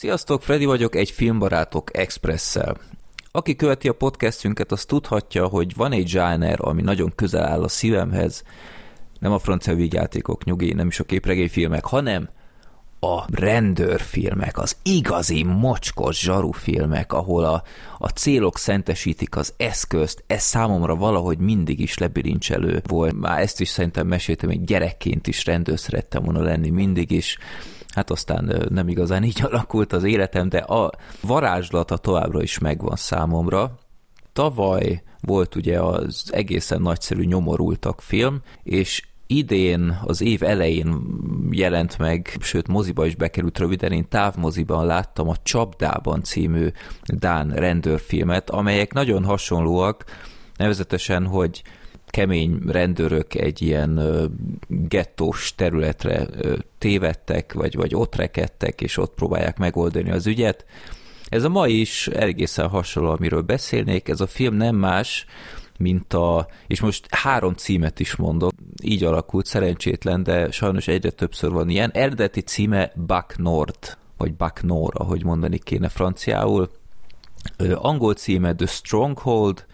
Sziasztok, Freddy vagyok, egy filmbarátok Expresszel. Aki követi a podcastünket, az tudhatja, hogy van egy zsáner, ami nagyon közel áll a szívemhez, nem a francia vígjátékok, nyugi, nem is a képregényfilmek, hanem a rendőrfilmek, az igazi mocskos zsarufilmek, ahol a, a célok szentesítik az eszközt, ez számomra valahogy mindig is lebirincselő volt. Már ezt is szerintem meséltem, hogy gyerekként is rendőr szerettem volna lenni mindig is. Hát aztán nem igazán így alakult az életem, de a varázslata továbbra is megvan számomra. Tavaly volt ugye az egészen nagyszerű nyomorultak film, és idén, az év elején jelent meg, sőt moziba is bekerült röviden, én távmoziban láttam a Csapdában című Dán rendőrfilmet, amelyek nagyon hasonlóak, nevezetesen, hogy kemény rendőrök egy ilyen gettós területre tévedtek, vagy, vagy ott rekedtek, és ott próbálják megoldani az ügyet. Ez a mai is egészen hasonló, amiről beszélnék. Ez a film nem más, mint a, és most három címet is mondok, így alakult, szerencsétlen, de sajnos egyre többször van ilyen. Eredeti címe Buck Nord, vagy Buck Nord, ahogy mondani kéne franciául. Angol címe The Stronghold,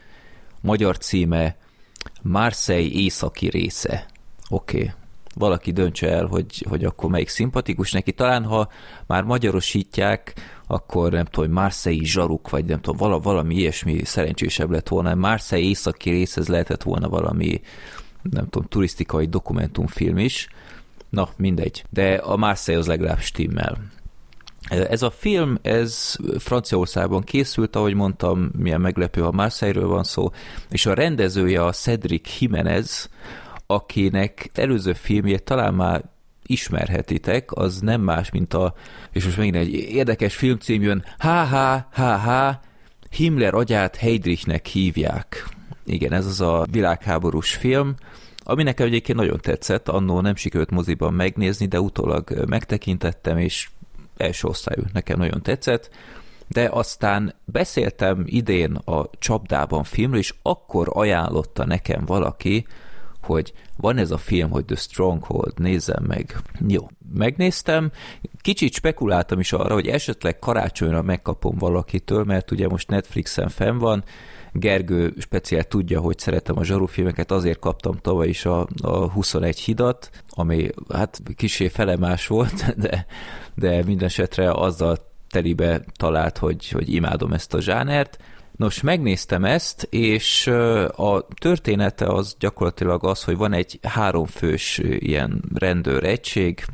magyar címe Marseille északi része. Oké, okay. valaki döntse el, hogy, hogy akkor melyik szimpatikus neki. Talán, ha már magyarosítják, akkor nem tudom, Marseille zsaruk, vagy nem tudom, vala, valami ilyesmi szerencsésebb lett volna. Marseille északi rész, ez lehetett volna valami, nem tudom, turisztikai dokumentumfilm is. Na, mindegy. De a Marseille az legalább stimmel. Ez a film, ez Franciaországban készült, ahogy mondtam, milyen meglepő, a Marseille-ről van szó, és a rendezője a Cedric Jimenez, akinek előző filmjét talán már ismerhetitek, az nem más, mint a, és most megint egy érdekes filmcím jön, HHHH, Himmler agyát Heydrichnek hívják. Igen, ez az a világháborús film, ami nekem egyébként nagyon tetszett, annó nem sikerült moziban megnézni, de utólag megtekintettem, és első osztályú, nekem nagyon tetszett, de aztán beszéltem idén a csapdában filmről, és akkor ajánlotta nekem valaki, hogy van ez a film, hogy The Stronghold, nézzem meg. Jó, megnéztem, kicsit spekuláltam is arra, hogy esetleg karácsonyra megkapom valakitől, mert ugye most Netflixen fenn van, Gergő speciál tudja, hogy szeretem a zsarufilmeket, azért kaptam tavaly is a, a 21 hidat, ami hát kisé felemás volt, de, de minden esetre azzal telibe talált, hogy, hogy imádom ezt a zsánert. Nos, megnéztem ezt, és a története az gyakorlatilag az, hogy van egy háromfős ilyen rendőr egység,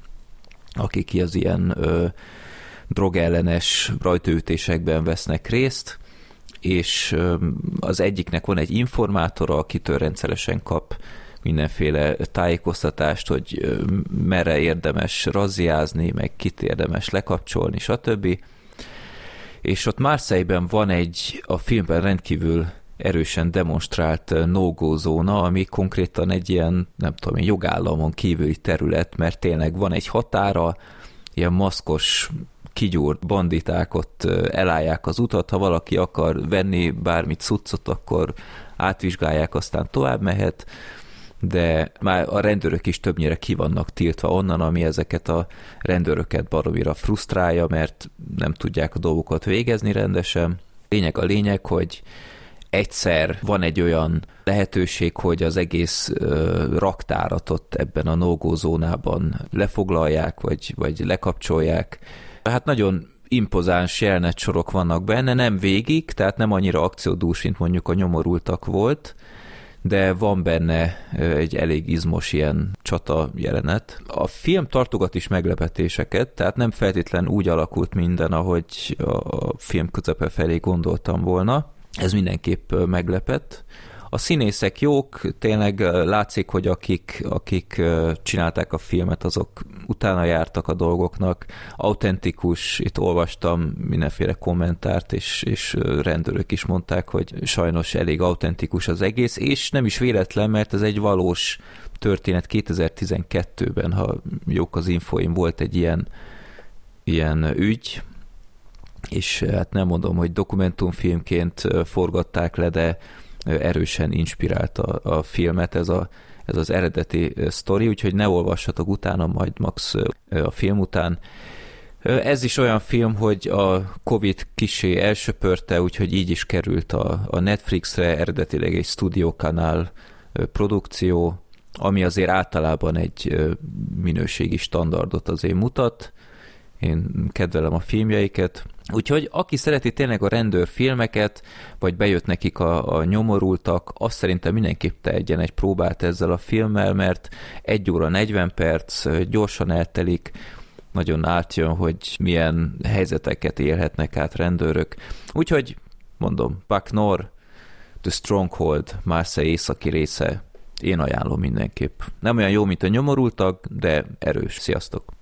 akik az ilyen ö, drogellenes rajtőütésekben vesznek részt, és az egyiknek van egy informátora, akitől rendszeresen kap mindenféle tájékoztatást, hogy merre érdemes razziázni, meg kit érdemes lekapcsolni, stb. És ott Marseille-ben van egy a filmben rendkívül erősen demonstrált no-go zóna, ami konkrétan egy ilyen, nem tudom jogállamon kívüli terület, mert tényleg van egy határa, ilyen maszkos kigyúrt banditák ott elállják az utat, ha valaki akar venni bármit cuccot, akkor átvizsgálják, aztán tovább mehet, de már a rendőrök is többnyire ki vannak tiltva onnan, ami ezeket a rendőröket baromira frusztrálja, mert nem tudják a dolgokat végezni rendesen. Lényeg a lényeg, hogy egyszer van egy olyan lehetőség, hogy az egész ö, raktárat ebben a no zónában lefoglalják, vagy, vagy lekapcsolják, Hát nagyon impozáns jelenet sorok vannak benne, nem végig, tehát nem annyira akciódús, mint mondjuk a nyomorultak volt, de van benne egy elég izmos ilyen csata jelenet. A film tartogat is meglepetéseket, tehát nem feltétlen úgy alakult minden, ahogy a film közepe felé gondoltam volna. Ez mindenképp meglepett. A színészek jók, tényleg látszik, hogy akik, akik csinálták a filmet, azok utána jártak a dolgoknak. Autentikus, itt olvastam mindenféle kommentárt, és, és rendőrök is mondták, hogy sajnos elég autentikus az egész, és nem is véletlen, mert ez egy valós történet 2012-ben, ha jók az infoim, volt egy ilyen, ilyen ügy, és hát nem mondom, hogy dokumentumfilmként forgatták le, de erősen inspirálta a filmet ez, a, ez az eredeti sztori, úgyhogy ne olvassatok utána, majd max a film után. Ez is olyan film, hogy a Covid kisé elsöpörte, úgyhogy így is került a, a Netflixre, eredetileg egy stúdiókanál produkció, ami azért általában egy minőségi standardot azért mutat. Én kedvelem a filmjeiket. Úgyhogy aki szereti tényleg a rendőrfilmeket, vagy bejött nekik a, a nyomorultak, azt szerintem mindenképp tegyen egy próbát ezzel a filmmel, mert egy óra 40 perc, gyorsan eltelik, nagyon átjön, hogy milyen helyzeteket élhetnek át rendőrök. Úgyhogy mondom, Buck Nor, The Stronghold, Marseille északi része, én ajánlom mindenképp. Nem olyan jó, mint a nyomorultak, de erős. Sziasztok!